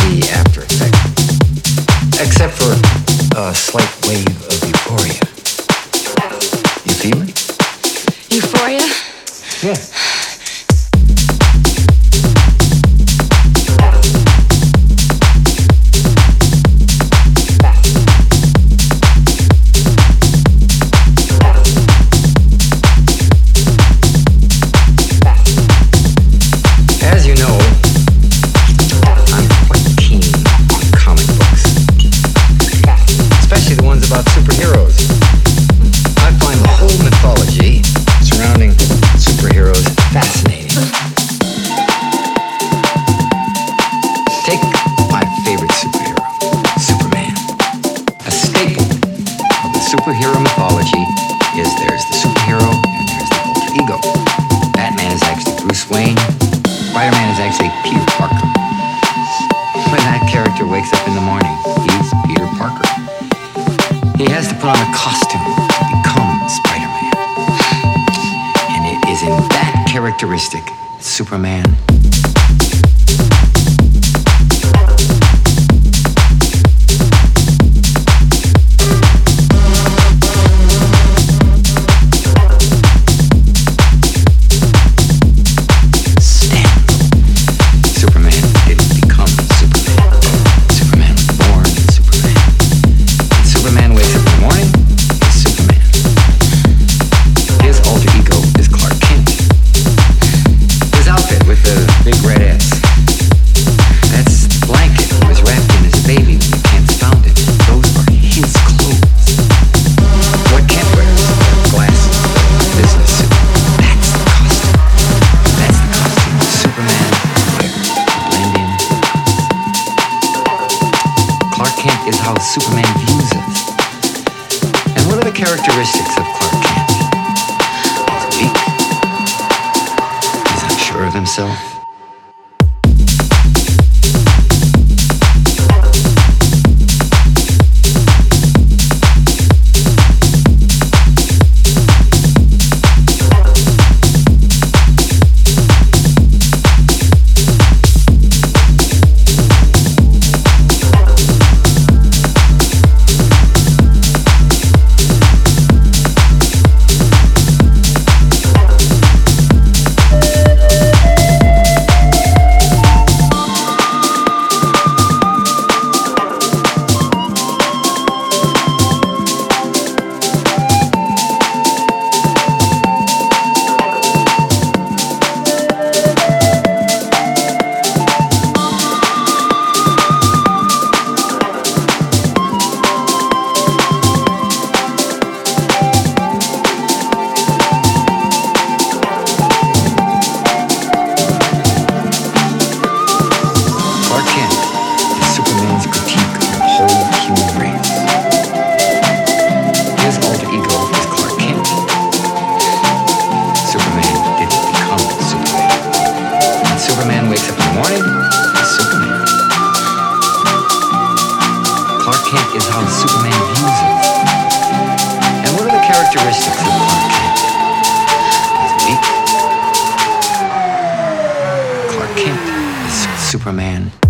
after effect, except for a slight wave superhero mythology is there's the superhero and there's the alter ego. Batman is actually Bruce Wayne. Spider-Man is actually Peter Parker. When that character wakes up in the morning, he's Peter Parker. He has to put on a costume to become Spider-Man. And it is in that characteristic Superman characteristics of Clark Kent? He's weak. He's unsure of himself. Is how Superman views us. And what are the characteristics of Clark Kent? He's weak. Clark Kent is Superman.